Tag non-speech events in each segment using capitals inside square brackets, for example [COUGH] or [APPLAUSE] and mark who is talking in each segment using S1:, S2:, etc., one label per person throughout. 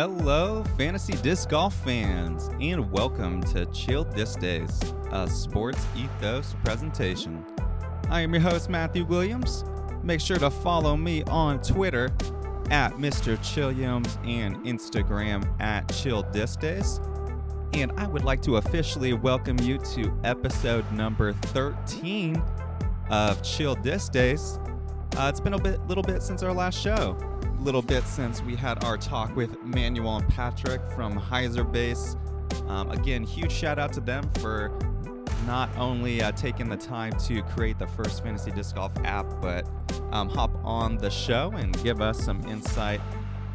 S1: Hello, fantasy disc golf fans, and welcome to Chill Disc Days, a sports ethos presentation. I am your host, Matthew Williams. Make sure to follow me on Twitter at Mr. Chilliams and Instagram at Chill Disc Days. And I would like to officially welcome you to episode number 13 of Chill Disc Days. Uh, it's been a bit, little bit since our last show. Little bit since we had our talk with Manuel and Patrick from Hyzer Base. Um, again, huge shout out to them for not only uh, taking the time to create the first fantasy disc golf app, but um, hop on the show and give us some insight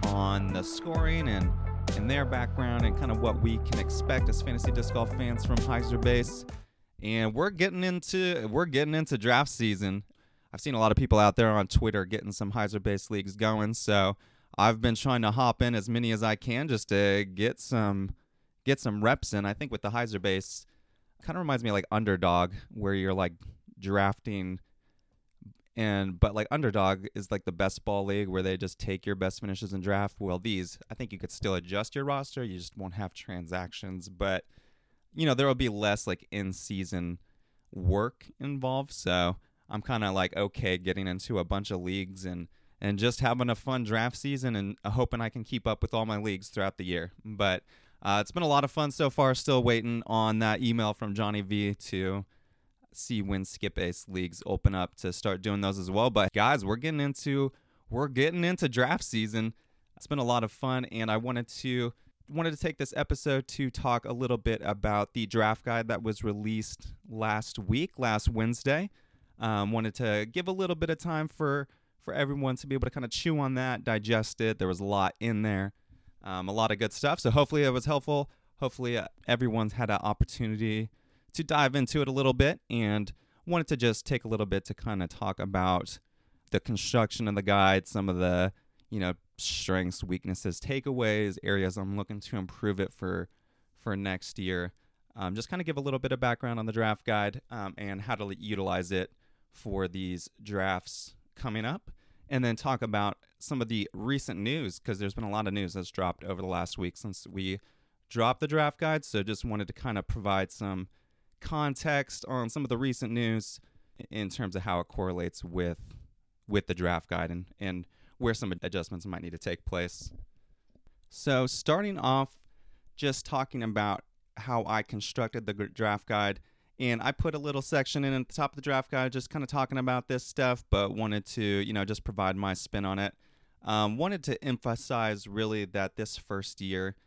S1: on the scoring and in their background and kind of what we can expect as fantasy disc golf fans from Hyzer Base. And we're getting into we're getting into draft season. I've seen a lot of people out there on Twitter getting some Hyzer Base leagues going, so I've been trying to hop in as many as I can just to get some get some reps in. I think with the Heiser Base, kind of reminds me of like Underdog, where you're like drafting and but like underdog is like the best ball league where they just take your best finishes and draft well these i think you could still adjust your roster you just won't have transactions but you know there will be less like in season work involved so i'm kind of like okay getting into a bunch of leagues and and just having a fun draft season and hoping i can keep up with all my leagues throughout the year but uh, it's been a lot of fun so far still waiting on that email from johnny v to see when skip ace leagues open up to start doing those as well. But guys, we're getting into we're getting into draft season. It's been a lot of fun, and I wanted to wanted to take this episode to talk a little bit about the draft guide that was released last week, last Wednesday. Um, wanted to give a little bit of time for for everyone to be able to kind of chew on that, digest it. There was a lot in there, um, a lot of good stuff. So hopefully it was helpful. Hopefully uh, everyone's had an opportunity to dive into it a little bit and wanted to just take a little bit to kind of talk about the construction of the guide, some of the, you know, strengths, weaknesses, takeaways, areas I'm looking to improve it for for next year. Um, just kind of give a little bit of background on the draft guide um, and how to utilize it for these drafts coming up, and then talk about some of the recent news because there's been a lot of news that's dropped over the last week since we dropped the draft guide. So just wanted to kind of provide some context on some of the recent news in terms of how it correlates with with the draft guide and, and where some adjustments might need to take place. So, starting off, just talking about how I constructed the draft guide, and I put a little section in at the top of the draft guide, just kind of talking about this stuff, but wanted to, you know, just provide my spin on it. Um, wanted to emphasize really that this first year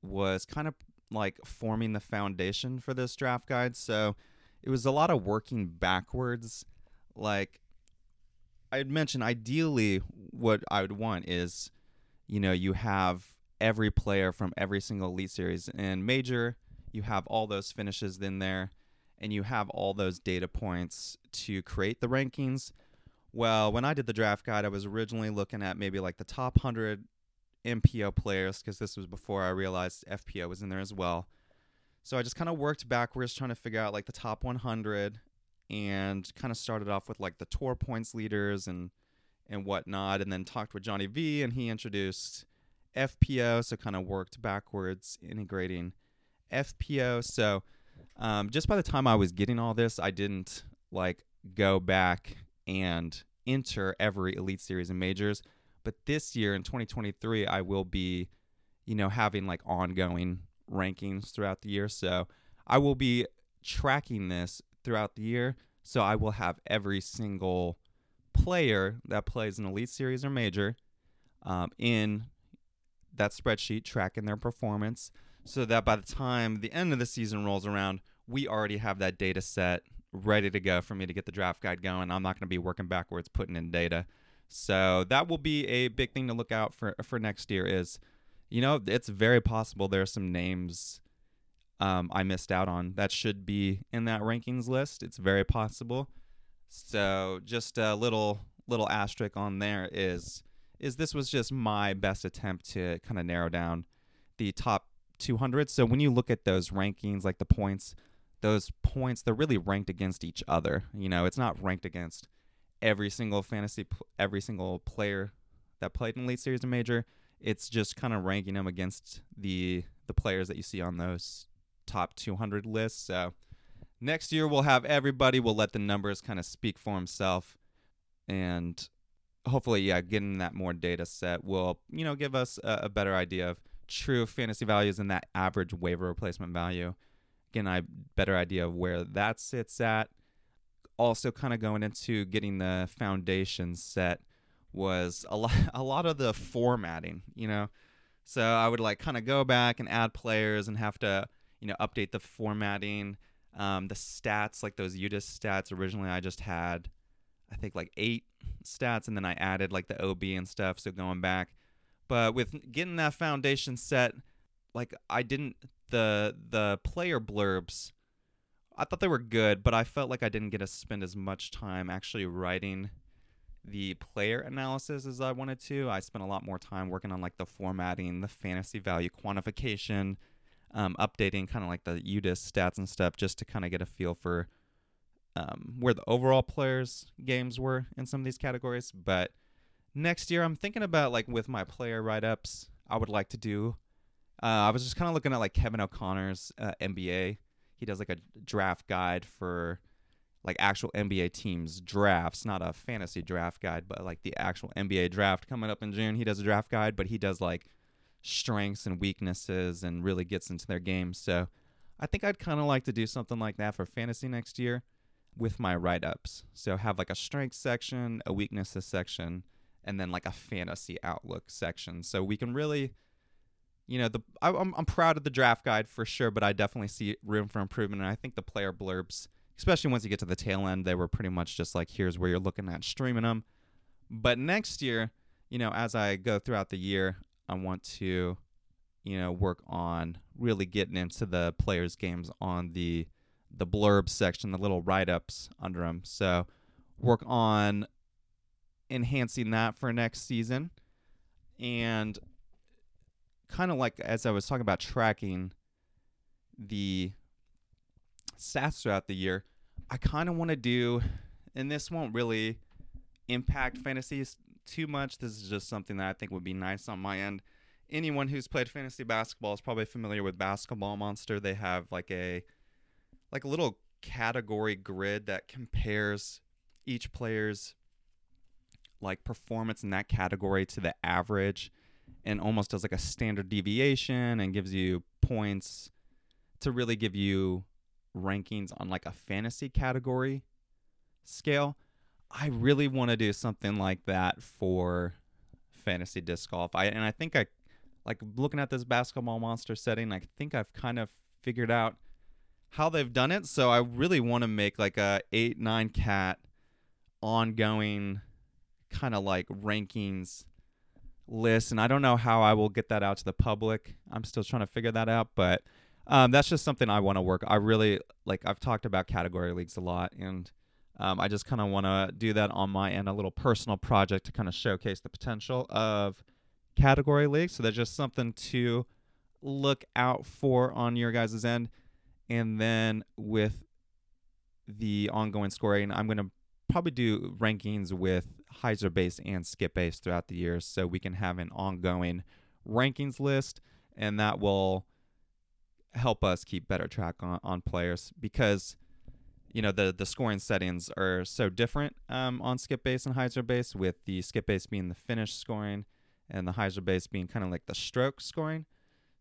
S1: was kind of like forming the foundation for this draft guide. So it was a lot of working backwards. Like I had mentioned, ideally, what I would want is, you know, you have every player from every single Elite Series and Major, you have all those finishes in there, and you have all those data points to create the rankings. Well, when I did the draft guide, I was originally looking at maybe like the top 100 MPO players because this was before I realized FPO was in there as well. So I just kind of worked backwards trying to figure out like the top 100 and kind of started off with like the tour points leaders and and whatnot and then talked with Johnny V and he introduced FPO so kind of worked backwards integrating FPO so um, just by the time I was getting all this I didn't like go back and enter every elite series and majors but this year in 2023, I will be, you know, having like ongoing rankings throughout the year. So I will be tracking this throughout the year. So I will have every single player that plays an Elite Series or Major um, in that spreadsheet tracking their performance so that by the time the end of the season rolls around, we already have that data set ready to go for me to get the draft guide going. I'm not going to be working backwards putting in data. So that will be a big thing to look out for for next year. Is you know it's very possible there are some names um, I missed out on that should be in that rankings list. It's very possible. So just a little little asterisk on there is is this was just my best attempt to kind of narrow down the top 200. So when you look at those rankings, like the points, those points they're really ranked against each other. You know, it's not ranked against every single fantasy, every single player that played in Elite Series and Major. It's just kind of ranking them against the the players that you see on those top 200 lists. So next year we'll have everybody. We'll let the numbers kind of speak for himself, and hopefully, yeah, getting that more data set will you know give us a, a better idea of true fantasy values and that average waiver replacement value. Again, I better idea of where that sits at. Also, kind of going into getting the foundation set was a lot [LAUGHS] a lot of the formatting, you know. So I would like kind of go back and add players and have to, you know, update the formatting, um, the stats, like those UDisc stats. Originally, I just had, I think like eight stats, and then I added like the OB and stuff. So going back, but with getting that foundation set, like I didn't the the player blurbs. I thought they were good, but I felt like I didn't get to spend as much time actually writing the player analysis as I wanted to. I spent a lot more time working on like the formatting, the fantasy value quantification, um, updating kind of like the UDisc stats and stuff just to kind of get a feel for um, where the overall players' games were in some of these categories. But next year, I'm thinking about like with my player write ups, I would like to do. Uh, I was just kind of looking at like Kevin O'Connor's uh, NBA. He does like a draft guide for like actual NBA teams drafts, not a fantasy draft guide, but like the actual NBA draft coming up in June. He does a draft guide, but he does like strengths and weaknesses and really gets into their games. So I think I'd kind of like to do something like that for fantasy next year with my write ups. So have like a strengths section, a weaknesses section, and then like a fantasy outlook section. So we can really you know the I, I'm, I'm proud of the draft guide for sure but i definitely see room for improvement and i think the player blurbs especially once you get to the tail end, they were pretty much just like, here's where you're looking at streaming them. But next year, you know, as I go throughout the year, I want to, you know, work on really getting into the players' games on the the blurb section, the little write ups under them. So work on enhancing that for next season, and kind of like as I was talking about tracking the stats throughout the year, I kind of want to do, and this won't really impact fantasies too much. This is just something that I think would be nice on my end. Anyone who's played fantasy basketball is probably familiar with Basketball Monster. They have like a like a little category grid that compares each player's like performance in that category to the average and almost does like a standard deviation and gives you points to really give you rankings on like a fantasy category scale. I really want to do something like that for fantasy disc golf. I and I think I like looking at this basketball monster setting, I think I've kind of figured out how they've done it. So I really want to make like a 8 9 cat ongoing kind of like rankings list and I don't know how I will get that out to the public. I'm still trying to figure that out, but um, that's just something I want to work. I really like. I've talked about category leagues a lot, and um, I just kind of want to do that on my end, a little personal project to kind of showcase the potential of category leagues. So that's just something to look out for on your guys' end. And then with the ongoing scoring, I'm going to probably do rankings with Hyzer base and skip base throughout the years so we can have an ongoing rankings list and that will help us keep better track on, on players because you know the the scoring settings are so different um, on skip base and hyzer base with the skip base being the finish scoring and the hyzer base being kind of like the stroke scoring.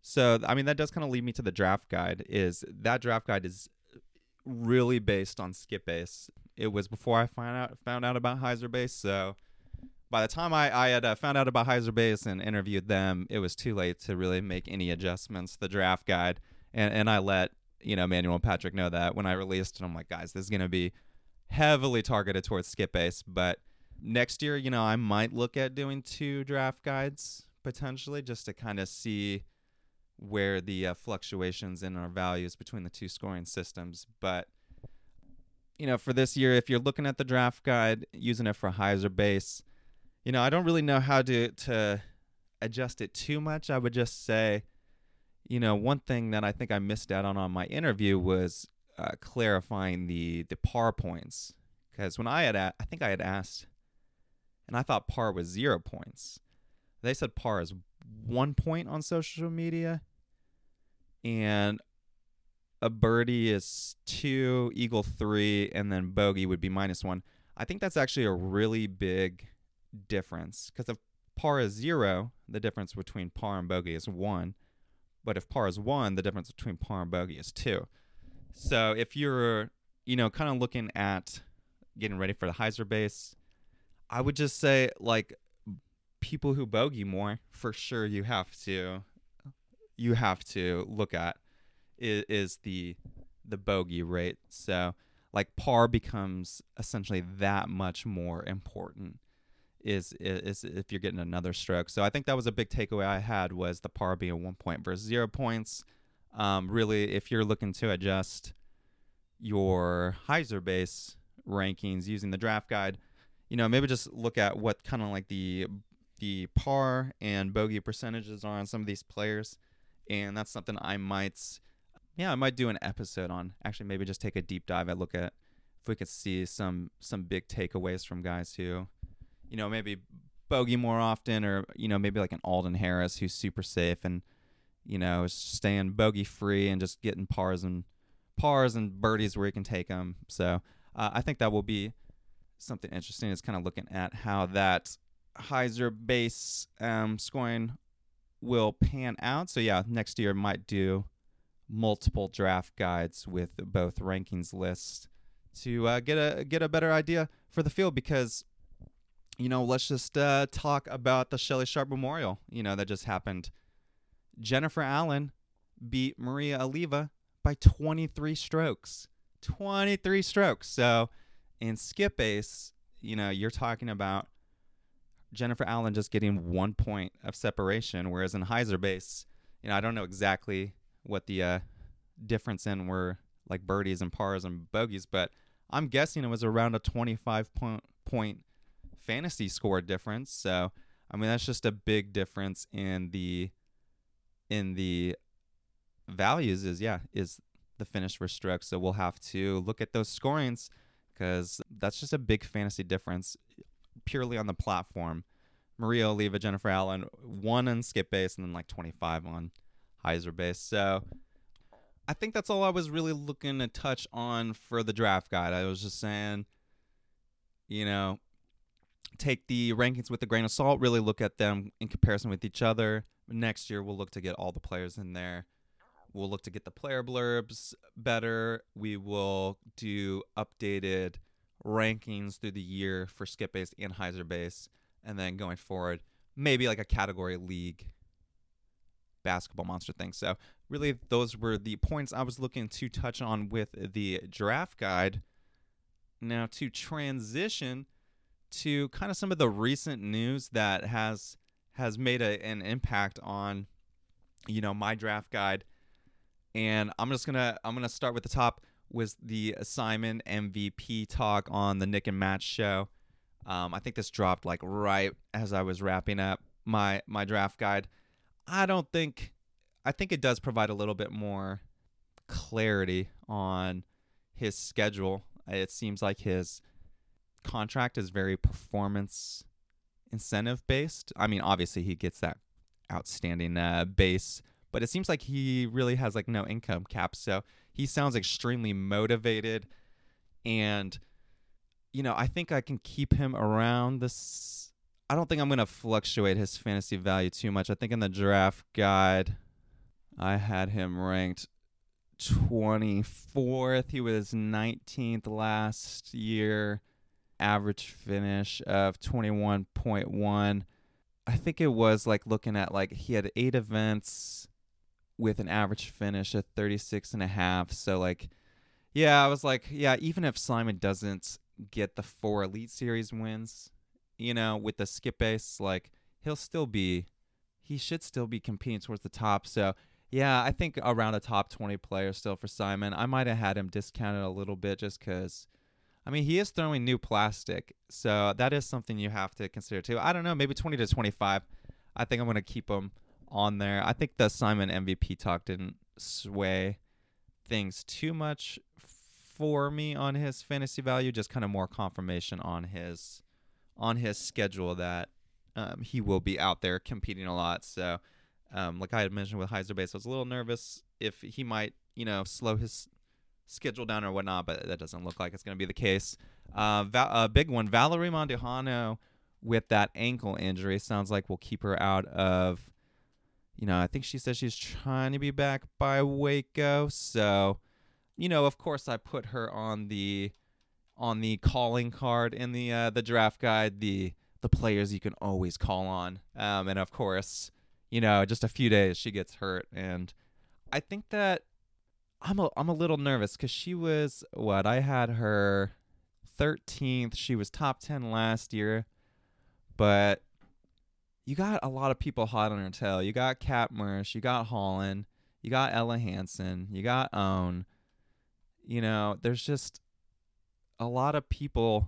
S1: So i mean that does kind of lead me to the draft guide is that draft guide is really based on skip base it was before i found out found out about hyzer base so by the time I, I had uh, found out about Hyzer Base and interviewed them, it was too late to really make any adjustments. The draft guide and and I let you know Manuel and Patrick know that when I released, and I'm like, guys, this is gonna be heavily targeted towards skip base, but next year, you know, I might look at doing two draft guides potentially just to kind of see where the uh, fluctuations in our values between the two scoring systems. But you know, for this year, if you're looking at the draft guide, using it for Hyzer base, you know, I don't really know how to to adjust it too much. I would just say you know, one thing that I think I missed out on on my interview was uh, clarifying the the par points because when I had a- I think I had asked, and I thought par was zero points. They said par is one point on social media, and a birdie is two, eagle three, and then bogey would be minus one. I think that's actually a really big difference because if par is zero, the difference between par and bogey is one. But if par is one, the difference between par and bogey is two. So if you're, you know, kind of looking at getting ready for the hyzer base, I would just say like people who bogey more, for sure you have to you have to look at is, is the the bogey rate. So like par becomes essentially that much more important is, is if you're getting another stroke. So I think that was a big takeaway I had was the par being one point versus zero points. Um, really, if you're looking to adjust your hyzer base rankings using the draft guide, you know, maybe just look at what kind of like the the par and bogey percentages are on some of these players, and that's something I might, yeah, I might do an episode on. Actually, maybe just take a deep dive and look at if we could see some some big takeaways from guys who, you know, maybe bogey more often, or you know, maybe like an Alden Harris who's super safe and you know staying bogey free and just getting pars and pars and birdies where he can take them. So uh, I think that will be something interesting. Is kind of looking at how that Hyzer base um, scoring will pan out. So yeah, next year might do multiple draft guides with both rankings lists to uh, get a get a better idea for the field because you know let's just uh, talk about the Shelly Sharp Memorial you know that just happened. Jennifer Allen beat Maria Oliva by 23 strokes. 23 strokes. So in skip base, you know, you're talking about Jennifer Allen just getting one point of separation, whereas in Hyzer base, you know, I don't know exactly what the uh, difference in were like birdies and pars and bogeys, but I'm guessing it was around a 25 point, point fantasy score difference. So, I mean, that's just a big difference in the in the values. Is yeah, is the finish for strokes. So we'll have to look at those scorings because that's just a big fantasy difference purely on the platform. Maria Oliva, Jennifer Allen, one on skip base and then like 25 on Hyzer base. So I think that's all I was really looking to touch on for the draft guide. I was just saying, you know, take the rankings with a grain of salt, really look at them in comparison with each other. Next year, we'll look to get all the players in there. We'll look to get the player blurbs better. We will do updated rankings through the year for skip base and Hyzer base, and then going forward, maybe like a category league basketball monster thing. So really, those were the points I was looking to touch on with the draft guide. Now to transition to kind of some of the recent news that has has made a, an impact on you know my draft guide and i'm just gonna i'm gonna start with the top was the Simon MVP talk on the Nick and Matt show. Um, I think this dropped like right as I was wrapping up my my draft guide. I don't think I think it does provide a little bit more clarity on his schedule. It seems like his contract is very performance incentive based. I mean, obviously he gets that outstanding uh, base, but it seems like he really has like no income cap. So he sounds extremely motivated and you know, I think I can keep him around this I don't think I'm going to fluctuate his fantasy value too much. I think in the draft guide I had him ranked 24th. He was 19th last year. Average finish of 21.1. I think it was like looking at like he had eight events with an average finish of 36 and a half. So like yeah, I was like, yeah, even if Simon doesn't get the four Elite Series wins, you know, with the skip base, like he'll still be he should still be competing towards the top. So yeah, I think around a top 20 player still for Simon. I might have had him discounted a little bit just because, I mean, he is throwing new plastic. So that is something you have to consider too. I don't know, maybe 20 to 25. I think I'm going to keep him on there. I think the Simon MVP talk didn't sway things too much for me on his fantasy value, just kind of more confirmation on his on his schedule that um, he will be out there competing a lot. So, um, like I had mentioned with Hyzer Base, I was a little nervous if he might, you know, slow his schedule down or whatnot, but that doesn't look like it's going to be the case. Uh, a uh, big one, Valerie Mandujano with that ankle injury sounds like we'll keep her out of. You know, I think she says she's trying to be back by Waco. So, you know, of course, I put her on the on the calling card in the uh, the draft guide. The the players you can always call on. Um, and of course, you know, just a few days she gets hurt, and I think that I'm a I'm a little nervous because she was what I had her 13th. She was top 10 last year, but you got a lot of people hot on her tail. You got Kat Mertsch, you got Holland, you got Ella Hansen, you got Ohn. You know, there's just a lot of people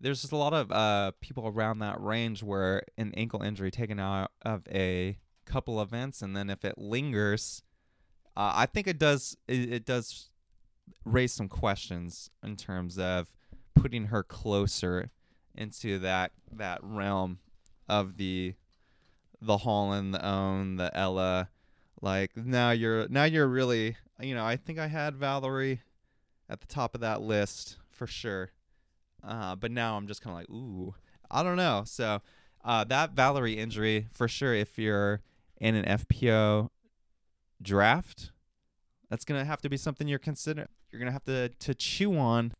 S1: there's just a lot of uh, people around that range where an ankle injury taken out of a couple events, and then if it lingers, uh, I think it does it, it does raise some questions in terms of putting her closer into that that realm of the the Holland, the Ohn, the Ella. Like now you're now you're really you know I think I had Valerie at the top of that list for sure. Uh, but now I'm just kind of like, ooh, I don't know. So uh, that Valerie injury, for sure, if you're in an FPO draft, that's gonna have to be something you're considering. You're gonna have to to chew on.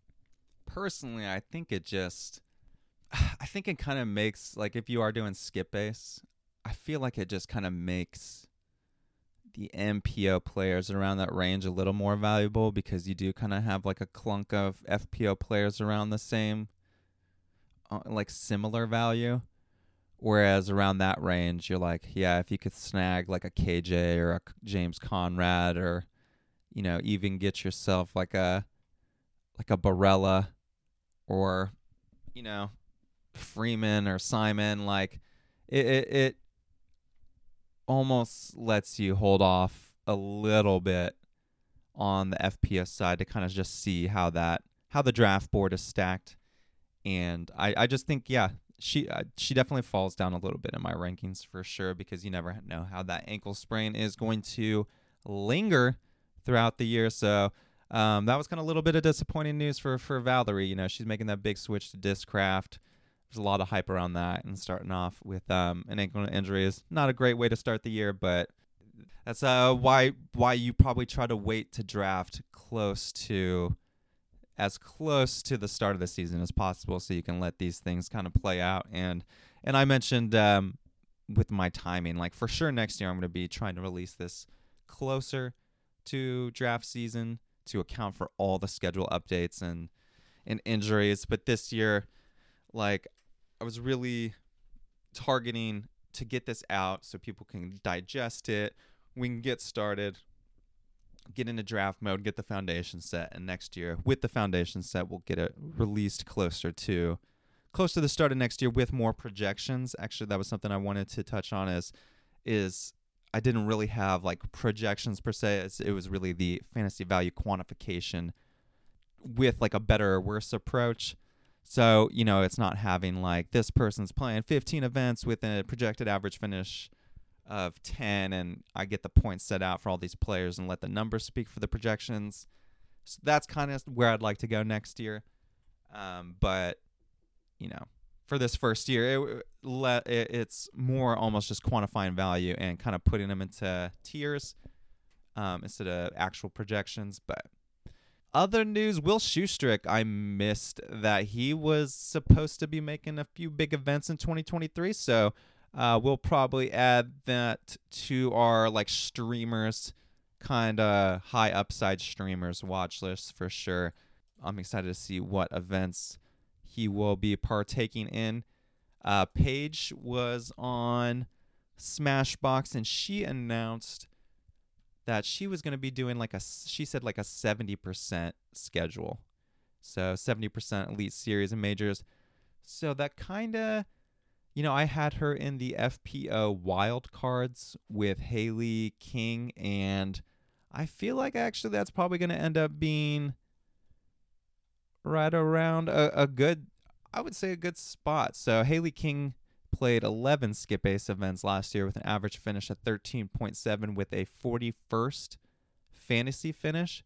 S1: Personally, I think it just, [SIGHS] I think it kind of makes like if you are doing skip base, I feel like it just kind of makes the MPO players around that range a little more valuable because you do kind of have like a clunk of FPO players around the same, uh, like similar value. Whereas around that range, you're like, yeah, if you could snag like a KJ or a James Conrad, or you know, even get yourself like a like a Barela, or you know, Freeman or Simon, like it, it, it almost lets you hold off a little bit on the FPO side to kind of just see how that how the draft board is stacked. And I, I just think yeah she uh, she definitely falls down a little bit in my rankings for sure because you never know how that ankle sprain is going to linger throughout the year. So um, that was kind of a little bit of disappointing news for for Valerie. You know she's making that big switch to Discraft there's a lot of hype around that and starting off with um, an ankle injury is not a great way to start the year but that's uh why why you probably try to wait to draft close to as close to the start of the season as possible so you can let these things kind of play out. And and I mentioned um, with my timing like for sure next year I'm going to be trying to release this closer to draft season to account for all the schedule updates and and injuries. But this year like I was really targeting to get this out so people can digest it. We can get started, get into draft mode, get the foundation set, and next year with the foundation set, we'll get it released closer to close to the start of next year with more projections. Actually, that was something I wanted to touch on is is I didn't really have like projections per se. it was really the fantasy value quantification with like a better or worse approach. So, you know, it's not having like this person's playing 15 events with a projected average finish of 10 and I get the points set out for all these players and let the numbers speak for the projections. So that's kind of where I'd like to go next year. Um, but, you know, for this first year, it, it's more almost just quantifying value and kind of putting them into tiers um, instead of actual projections. But other news, Will Schusterick, I missed that he was supposed to be making a few big events in 2023. So uh, we'll probably add that to our like streamers, kind of high upside streamers watch list for sure. I'm excited to see what events he will be partaking in. Uh, Paige was on Smashbox and she announced that she was going to be doing like a she said like a 70% schedule. So 70% elite series and majors. So that kind of you know, I had her in the FPO wild cards with Haley King and I feel like actually that's probably going to end up being right around a, a good I would say a good spot. So Haley King played 11 skip ace events last year with an average finish of 13.7 with a 41st fantasy finish.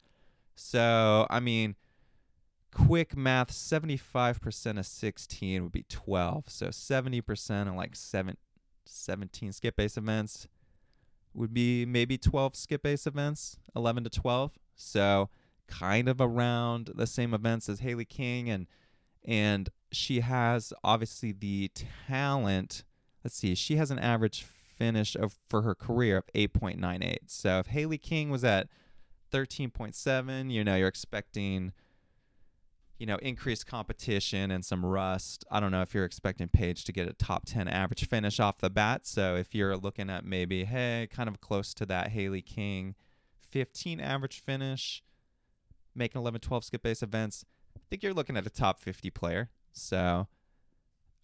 S1: So, I mean, quick math 75% of 16 would be 12. So, 70% of like seven, 17 skip ace events would be maybe 12 skip ace events, 11 to 12. So, kind of around the same events as Haley King and and she has obviously the talent. Let's see, she has an average finish of for her career of 8.98. So if Haley King was at 13.7, you know, you're expecting you know, increased competition and some rust. I don't know if you're expecting Paige to get a top 10 average finish off the bat. So if you're looking at maybe, hey, kind of close to that Haley King 15 average finish, making 11, 12 skip base events, think you're looking at a top 50 player. So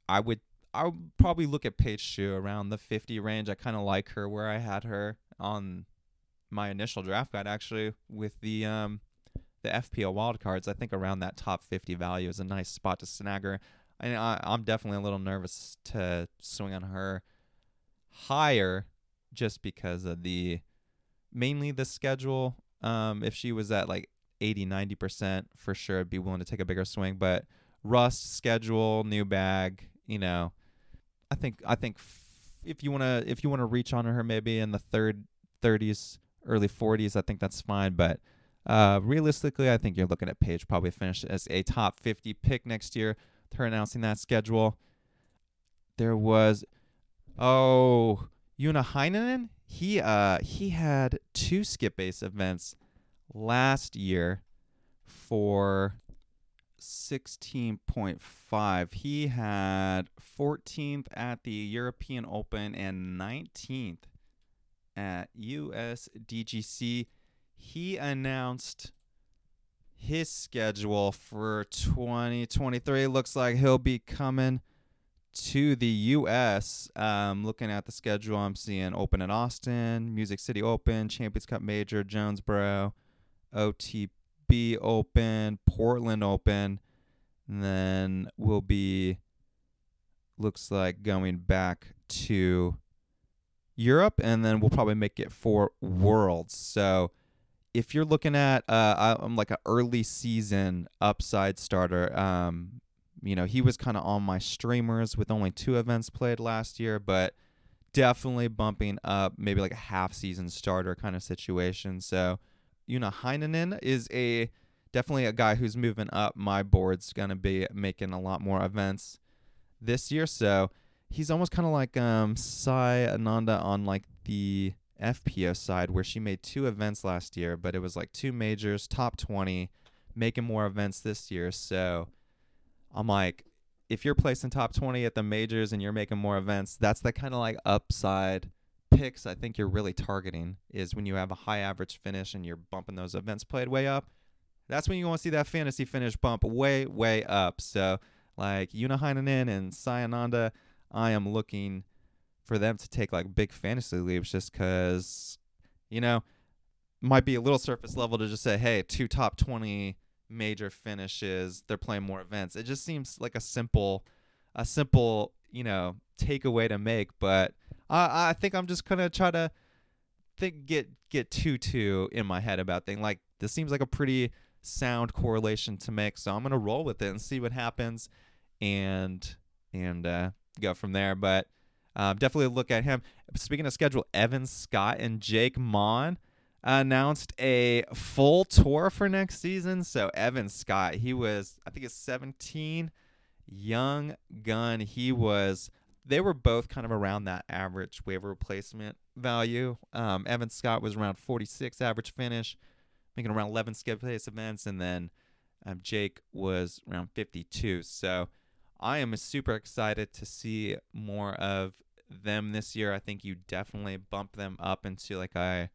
S1: I would I would probably look at Paige Shue around the 50 range. I kind of like her where I had her on my initial draft guide actually with the um the FPO wildcards. I think around that top 50 value is a nice spot to snag her. I, I I'm definitely a little nervous to swing on her higher just because of the mainly the schedule. Um, if she was at like 80, 90% for sure, I'd be willing to take a bigger swing. But rust schedule, new bag, you know, I think I think f- if you wanna if you wanna reach on her maybe in the third 30s, early 40s, I think that's fine. But uh, realistically, I think you're looking at Paige probably finish as a top 50 pick next year. Her announcing that schedule. There was, oh, Joona Heinonen. He uh he had two skip base events last year for 16.5. He had 14th at the European Open and 19th at USDGC. He announced his schedule for 2023. Looks like he'll be coming to the U.S. Um, looking at the schedule, I'm seeing Open in Austin, Music City Open, Champions Cup Major, Jonesboro, OTB Open, Portland Open, and then we'll be looks like going back to Europe, and then we'll probably make it for Worlds. So if you're looking at uh, I'm like an early season upside starter, um, you know, he was kind of on my streamers with only two events played last year, but definitely bumping up maybe like a half season starter kind of situation. So Joona Heinonen is a definitely a guy who's moving up. My board's gonna be making a lot more events this year, so he's almost kind of like um Sai Ananda on like the FPO side, where she made two events last year, but it was like two majors, top twenty, making more events this year. So I'm like, if you're placing top twenty at the majors and you're making more events, that's the kind of like upside picks I think you're really targeting is when you have a high average finish and you're bumping those events played way up. That's when you want to see that fantasy finish bump way, way up. So, like Joona Heinonen and Sai Ananda, I am looking for them to take like big fantasy leaps just because, you know, might be a little surface level to just say, hey, two top 20 major finishes, they're playing more events. It just seems like a simple, a simple, you know, takeaway to make, but I I think I'm just gonna try to think get get two two in my head about things. Like this seems like a pretty sound correlation to make, so I'm gonna roll with it and see what happens, and and uh, go from there. But um, definitely look at him. Speaking of schedule, Evan Scott and Jake Monn announced a full tour for next season. So Evan Scott, he was I think it's 17, young gun. He was they were both kind of around that average waiver replacement value. Um, Evan Scott was around 46 average finish, making around 11 skip pace events, and then um, Jake was around 52. So I am super excited to see more of them this year. I think you definitely bump them up into like a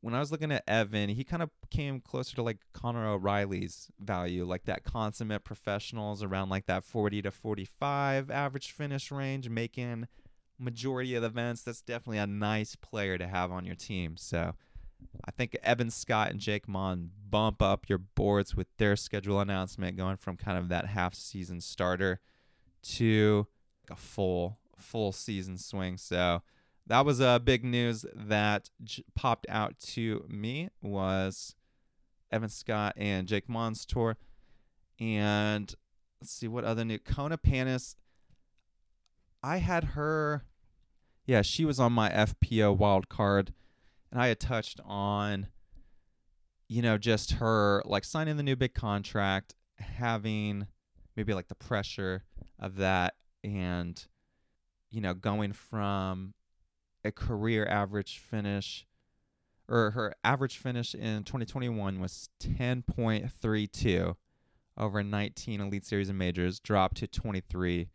S1: when I was looking at Evan, he kind of came closer to like Connor O'Reilly's value, like that consummate professionals around like that 40 to 45 average finish range, making majority of the events. That's definitely a nice player to have on your team. So I think Evan Scott and Jake Monn bump up your boards with their schedule announcement, going from kind of that half season starter to a full full season swing. So that was a uh, big news that j- popped out to me was Evan Scott and Jake Monstor. And let's see what other new Kona Panis. I had her yeah, she was on my FPO wild card and I had touched on you know, just her like signing the new big contract, having maybe like the pressure of that and you know, going from a career average finish or her average finish in 2021 was 10.32 over 19 Elite Series and majors, dropped to 23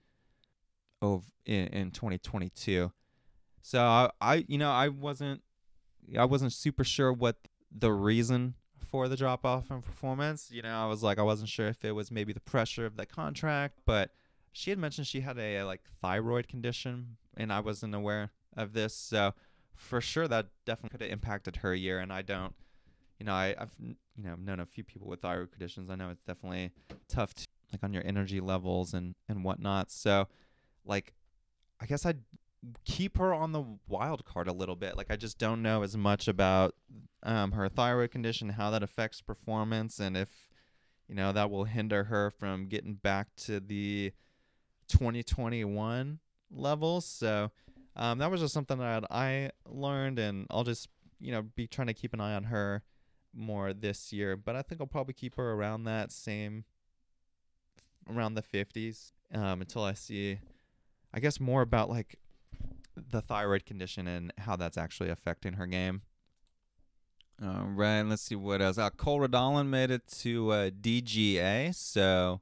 S1: of in, in 2022. So I, I, you know, I wasn't, I wasn't super sure what the reason for the drop off in performance. You know, I was like, I wasn't sure if it was maybe the pressure of the contract, but she had mentioned she had a, a like thyroid condition, and I wasn't aware of this. So for sure, that definitely could have impacted her year. And I don't, you know, I, I've you know known a few people with thyroid conditions. I know it's definitely tough to like on your energy levels and and whatnot. So like, I guess I'd keep her on the wild card a little bit. Like I just don't know as much about um, her thyroid condition, how that affects performance, and if you know that will hinder her from getting back to the 2021 levels. So um, that was just something that I learned, and I'll just you know be trying to keep an eye on her more this year. But I think I'll probably keep her around that same around the 50s um, until I see, I guess, more about like the thyroid condition and how that's actually affecting her game. All right, let's see what else. Uh, Cole Redalen made it to uh, DGA. So,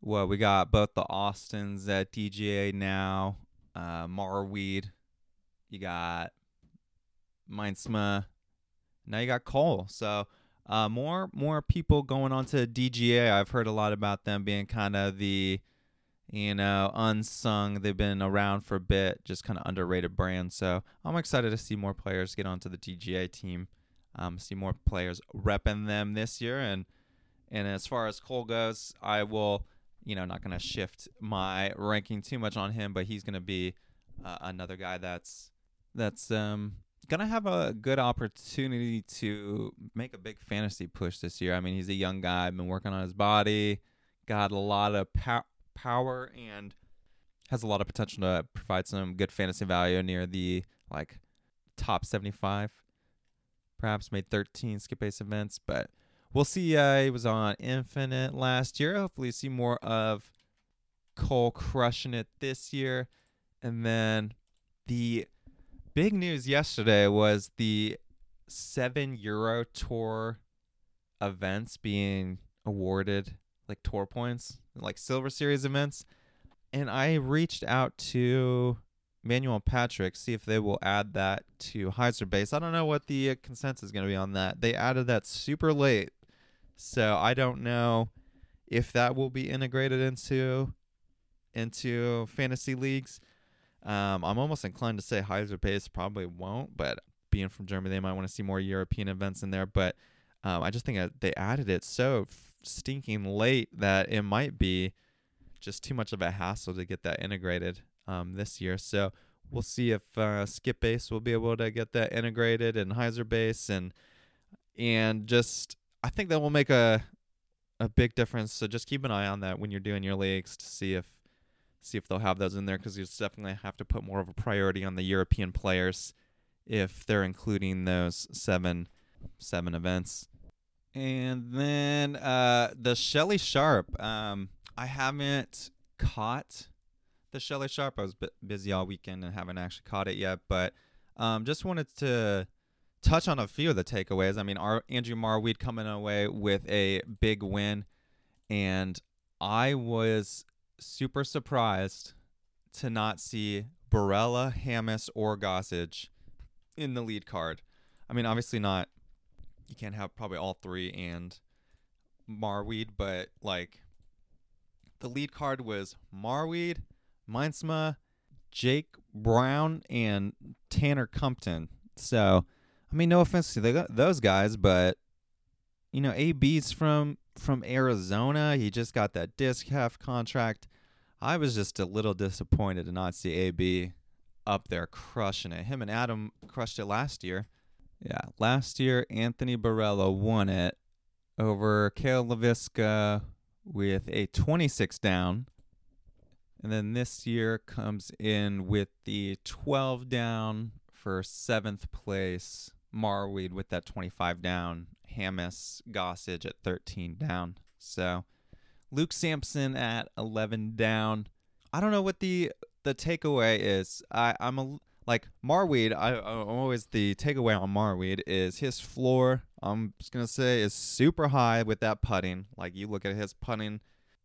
S1: well, we got both the Austins at DGA now. Uh, Marwede, you got Meinsma. Now you got Cole. So, uh, more more people going on to DGA. I've heard a lot about them being kind of the you know, unsung. They've been around for a bit, just kind of underrated brand. So I'm excited to see more players get onto the DGA team. Um, see more players repping them this year. And and as far as Cole goes, I will, you know, not going to shift my ranking too much on him, but he's going to be uh, another guy that's that's um gonna have a good opportunity to make a big fantasy push this year. I mean, he's a young guy, been working on his body, got a lot of power power and has a lot of potential to provide some good fantasy value near the like top 75 perhaps made 13 skip base events but we'll see uh, was on infinite last year hopefully see more of cole crushing it this year and then the big news yesterday was the seven euro tour events being awarded like tour points, like Silver Series events. And I reached out to Manuel and Patrick, to see if they will add that to Hyzer Base. I don't know what the consensus is going to be on that. They added that super late. So I don't know if that will be integrated into into fantasy leagues. Um, I'm almost inclined to say Hyzer Base probably won't, but being from Germany, they might want to see more European events in there. But um, I just think they added it so stinking late that it might be just too much of a hassle to get that integrated um, this year. So we'll see if uh, Skip Base will be able to get that integrated and Hyzer Base and and just I think that will make a a big difference. So just keep an eye on that when you're doing your leagues to see if see if they'll have those in there because you definitely have to put more of a priority on the European players if they're including those seven seven events. And then uh, the Shelly Sharp. Um, I haven't caught the Shelly Sharp. I was busy all weekend and haven't actually caught it yet. But um, just wanted to touch on a few of the takeaways. I mean, our Andrew Marwede coming away with a big win, and I was super surprised to not see Barela, Hammes, or Gossage in the lead card. I mean, obviously not you can't have probably all three and Marwede, but like the lead card was Marwede, Meinsma, Jake Brown, and Tanner Compton. So, I mean, no offense to those guys, but you know, AB's from from Arizona. He just got that disc half contract. I was just a little disappointed to not see AB up there crushing it. Him and Adam crushed it last year. Yeah, last year Anthony Barela won it over Kalle Leiviska with a 26 down. And then this year comes in with the 12 down for seventh place. Marwede with that 25 down. Hammes Gossage at 13 down. So Luke Samson at 11 down. I don't know what the the takeaway is. I I'm a like Marwede. I I'm always the takeaway on Marwede is his floor. I'm just gonna say is super high with that putting. Like you look at his putting,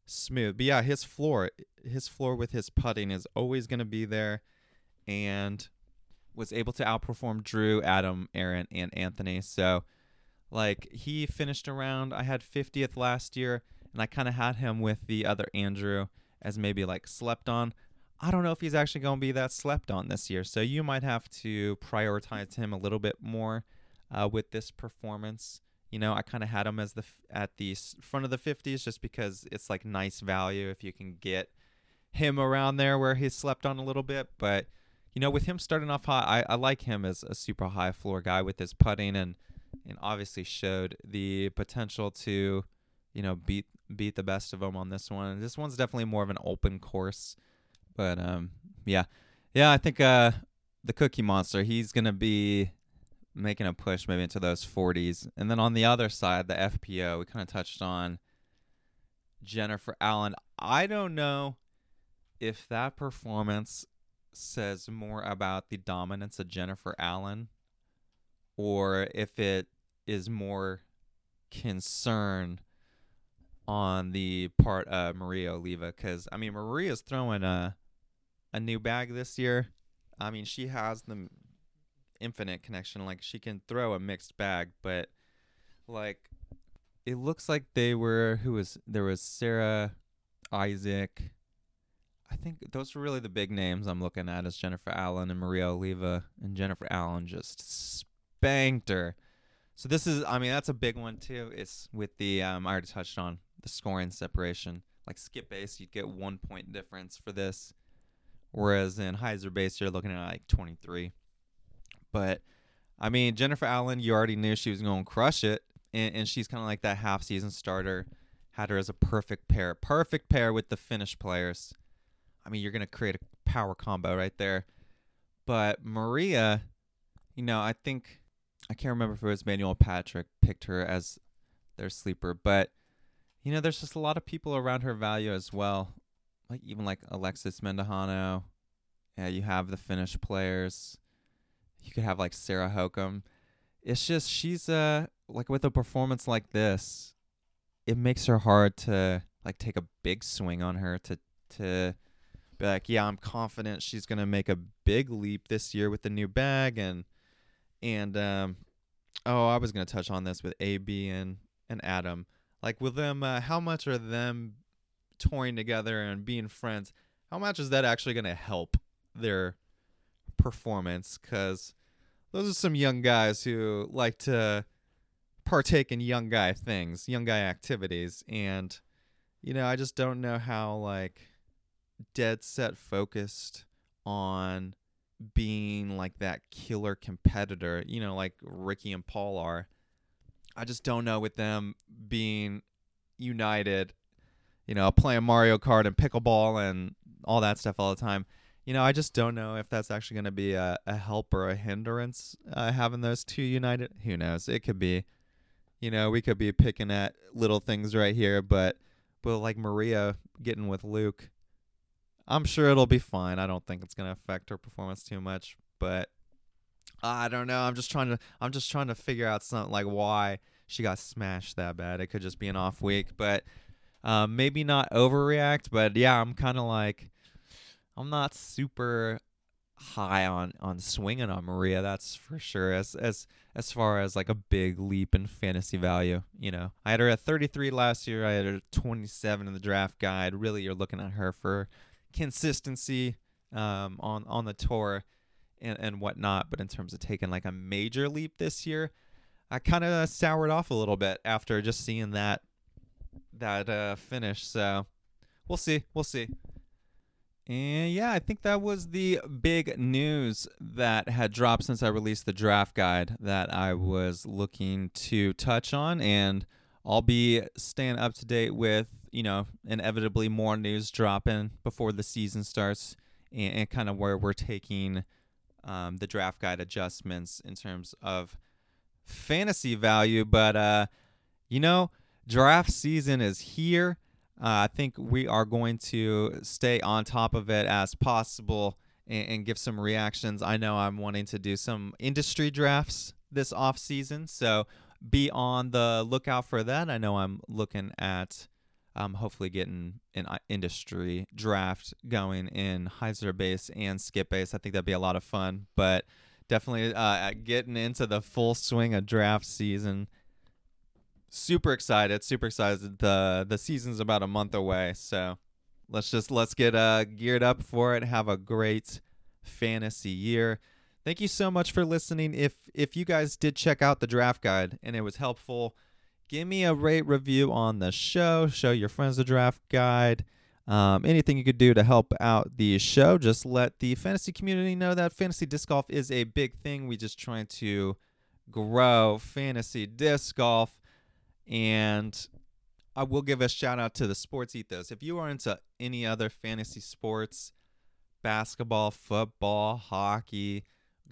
S1: smooth. But yeah, his floor, his floor with his putting is always gonna be there, and was able to outperform Drew, Adam, Aaron, and Anthony. So like he finished around. I had 50th last year and I kind of had him with the other Andrew as maybe like slept on. I don't know if he's actually going to be that slept on this year, so you might have to prioritize him a little bit more uh, with this performance. You know, I kind of had him as the at the front of the 50s just because it's like nice value if you can get him around there where he slept on a little bit. But you know, with him starting off high, I, I like him as a super high floor guy with his putting and and obviously showed the potential to you know beat beat the best of them on this one. This one's definitely more of an open course, but um, yeah, yeah, I think uh, the Cookie Monster, he's gonna be making a push maybe into those 40s, and then on the other side, the FPO, we kind of touched on Jennifer Allen. I don't know if that performance says more about the dominance of Jennifer Allen or if it is more concern on the part of Maria Oliva because I mean Maria's throwing a a new bag this year. I mean she has the infinite connection, like she can throw a mixed bag, but like it looks like they were who was there was Sarah Isaac. I think those were really the big names I'm looking at is Jennifer Allen and Maria Oliva and Jennifer Allen just spanked her. So this is I mean that's a big one too. It's with the um I already touched on the scoring separation. Like skip base, you'd get one point difference for this, whereas in hyzer base, you're looking at like 23. But I mean, Jennifer Allen, you already knew she was going to crush it, and, and she's kind of like that half season starter. Had her as a perfect pair, perfect pair with the Finnish players. I mean, you're going to create a power combo right there. But Maria, you know, I think I can't remember if it was Manuel Patrick picked her as their sleeper, but you know, there's just a lot of people around her value as well. Like even like Alexis Mandujano. Yeah, you have the Finnish players. You could have like Sarah Hokom. It's just she's uh like with a performance like this, it makes her hard to like take a big swing on her to to be like, yeah, I'm confident she's gonna make a big leap this year with the new bag and and um oh I was gonna touch on this with AB and and Adam. Like with them uh, how much are them touring together and being friends how much is that actually to help their performance? Because those are some young guys who like to partake in young guy things young guy activities and you know i just don't know how like dead set focused on being like that killer competitor you know like ricky and paul are I just don't know with them being united, you know, playing Mario Kart and pickleball and all that stuff all the time. You know, I just don't know if that's actually going to be a, a help or a hindrance uh, having those two united. Who knows? It could be. You know, we could be picking at little things right here, but but like Maria getting with Luke, I'm sure it'll be fine. I don't think it's going to affect her performance too much, but I don't know. I'm just trying to I'm just trying to figure out something like why she got smashed that bad. It could just be an off week, but um, maybe not overreact. But yeah, I'm kind of like I'm not super high on on swinging on Maria. That's for sure. As as as far as like a big leap in fantasy value, you know, I had her at 33 last year. I had her 27 in the draft guide. Really, you're looking at her for consistency um, on on the tour and, and whatnot. But in terms of taking like a major leap this year, I kind of soured off a little bit after just seeing that that uh, finish. So we'll see, we'll see. And yeah, I think that was the big news that had dropped since I released the draft guide that I was looking to touch on. And I'll be staying up to date with, you know, inevitably more news dropping before the season starts and, and kind of where we're taking um, the draft guide adjustments in terms of fantasy value. But, uh, you know, draft season is here. Uh, I think we are going to stay on top of it as possible and, and, give some reactions. I know I'm wanting to do some industry drafts this off season, so be on the lookout for that. I know I'm looking at um, hopefully getting an uh, industry draft going in Hyzer base and skip base. I think that'd be a lot of fun, but definitely uh, getting into the full swing of draft season super excited, super excited. The the season's about a month away, so let's just let's get uh geared up for it. Have a great fantasy year. Thank you so much for listening. If if you guys did check out the draft guide and it was helpful, give me a rate review on the show. Show your friends the draft guide. Um, anything you could do to help out the show, just let the fantasy community know that fantasy disc golf is a big thing. We just trying to grow fantasy disc golf. And I will give a shout out to the sports ethos. If you are into any other fantasy sports, basketball, football, hockey,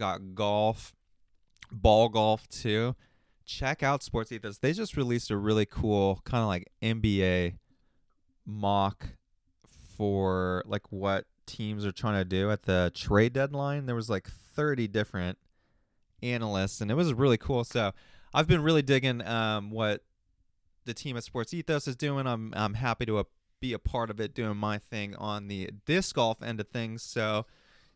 S1: got golf, ball golf too, check out Sports Ethos. They just released a really cool kind of like NBA mock for like what teams are trying to do at the trade deadline. There was like 30 different analysts and it was really cool. So I've been really digging um, what the team at Sports Ethos is doing. I'm I'm happy to be a part of it, doing my thing on the disc golf end of things. So,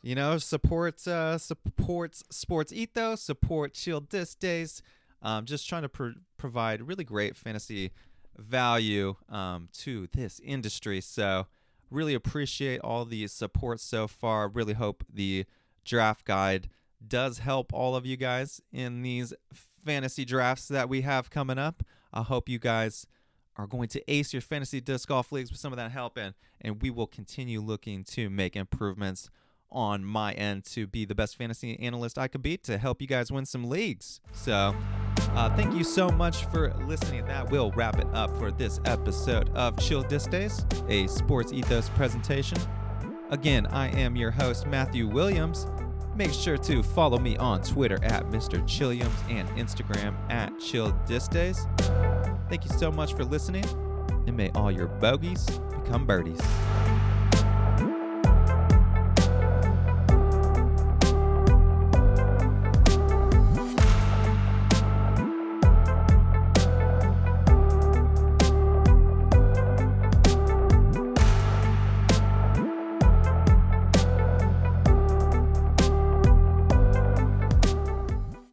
S1: you know, supports uh, supports Sports Ethos, support Chill Disc Days. Um, just trying to pro- provide really great fantasy value um, to this industry. So, really appreciate all the support so far. Really hope the draft guide does help all of you guys in these fantasy drafts that we have coming up. I hope you guys are going to ace your fantasy disc golf leagues with some of that help and and we will continue looking to make improvements on my end to be the best fantasy analyst I could be to help you guys win some leagues. So, uh, thank you so much for listening. That will wrap it up for this episode of Chill Disc Days, a sports ethos presentation. Again, I am your host, Matthew Williams. Make sure to follow me on Twitter at Mr. Chilliams and Instagram at Chill Disc Days. Thank you so much for listening, and may all your bogeys become birdies.